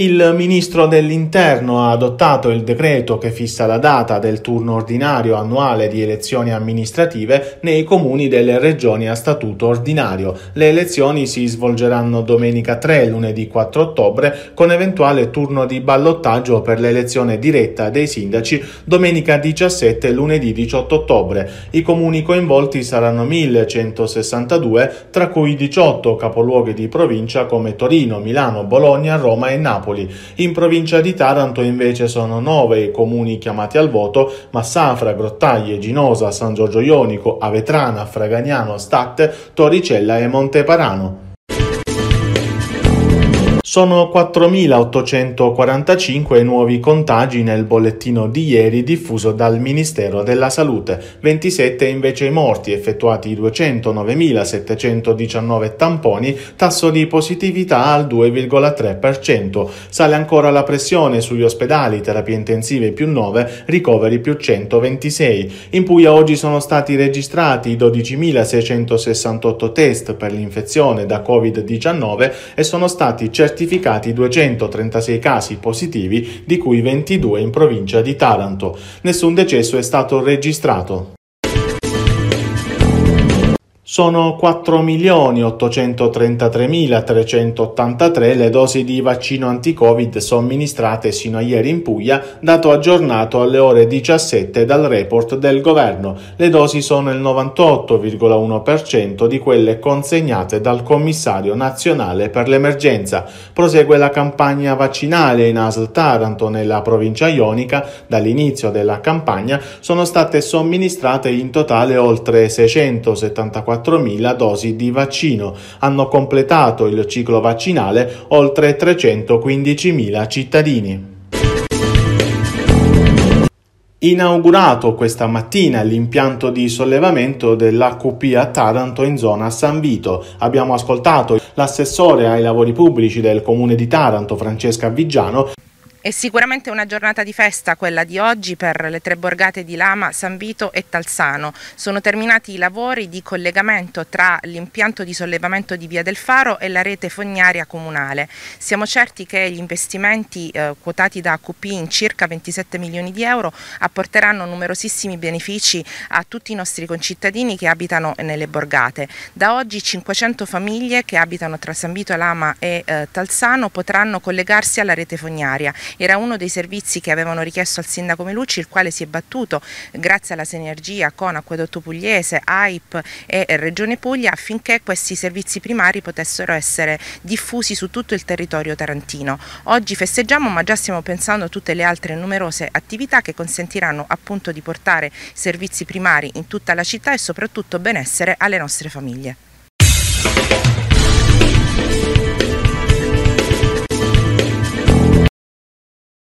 Il ministro dell'Interno ha adottato il decreto che fissa la data del turno ordinario annuale di elezioni amministrative nei comuni delle regioni a statuto ordinario. Le elezioni si svolgeranno domenica 3 e lunedì 4 ottobre con eventuale turno di ballottaggio per l'elezione diretta dei sindaci domenica 17 e lunedì 18 ottobre. I comuni coinvolti saranno 1162, tra cui 18 capoluoghi di provincia come Torino, Milano, Bologna, Roma e Napoli. Napoli. In provincia di Taranto invece sono nove i comuni chiamati al voto, Massafra, Grottaglie, Ginosa, San Giorgio Ionico, Avetrana, Fragagnano, Statte, Torricella e Monteparano. Sono 4.845 nuovi contagi nel bollettino di ieri diffuso dal Ministero della Salute, 27 invece i morti, effettuati 209.719 tamponi, tasso di positività al 2,3%. Sale ancora la pressione sugli ospedali, terapie intensive più 9, ricoveri più 126. In Puglia oggi sono stati registrati 12.668 test per l'infezione da Covid-19 e sono stati certificati certificati 236 casi positivi, di cui 22 in provincia di Taranto. Nessun decesso è stato registrato. Sono 4.833.383 le dosi di vaccino anti-Covid somministrate sino a ieri in Puglia, dato aggiornato alle ore 17 dal report del governo. Le dosi sono il 98,1% di quelle consegnate dal commissario nazionale per l'emergenza. Prosegue la campagna vaccinale in ASL Taranto nella provincia ionica. Dall'inizio della campagna sono state somministrate in totale oltre 674 4.000 dosi di vaccino. Hanno completato il ciclo vaccinale oltre 315.000 cittadini. Inaugurato questa mattina l'impianto di sollevamento dell'AQP a Taranto in zona San Vito. Abbiamo ascoltato l'assessore ai lavori pubblici del comune di Taranto, Francesca Vigiano, è sicuramente una giornata di festa quella di oggi per le tre borgate di Lama, San Vito e Talzano. Sono terminati i lavori di collegamento tra l'impianto di sollevamento di Via del Faro e la rete fognaria comunale. Siamo certi che gli investimenti eh, quotati da AQP in circa 27 milioni di euro apporteranno numerosissimi benefici a tutti i nostri concittadini che abitano nelle borgate. Da oggi 500 famiglie che abitano tra San Vito, Lama e eh, Talzano potranno collegarsi alla rete fognaria era uno dei servizi che avevano richiesto al sindaco Melucci, il quale si è battuto grazie alla sinergia con Acquedotto Pugliese, AIP e Regione Puglia affinché questi servizi primari potessero essere diffusi su tutto il territorio tarantino. Oggi festeggiamo ma già stiamo pensando a tutte le altre numerose attività che consentiranno appunto di portare servizi primari in tutta la città e soprattutto benessere alle nostre famiglie.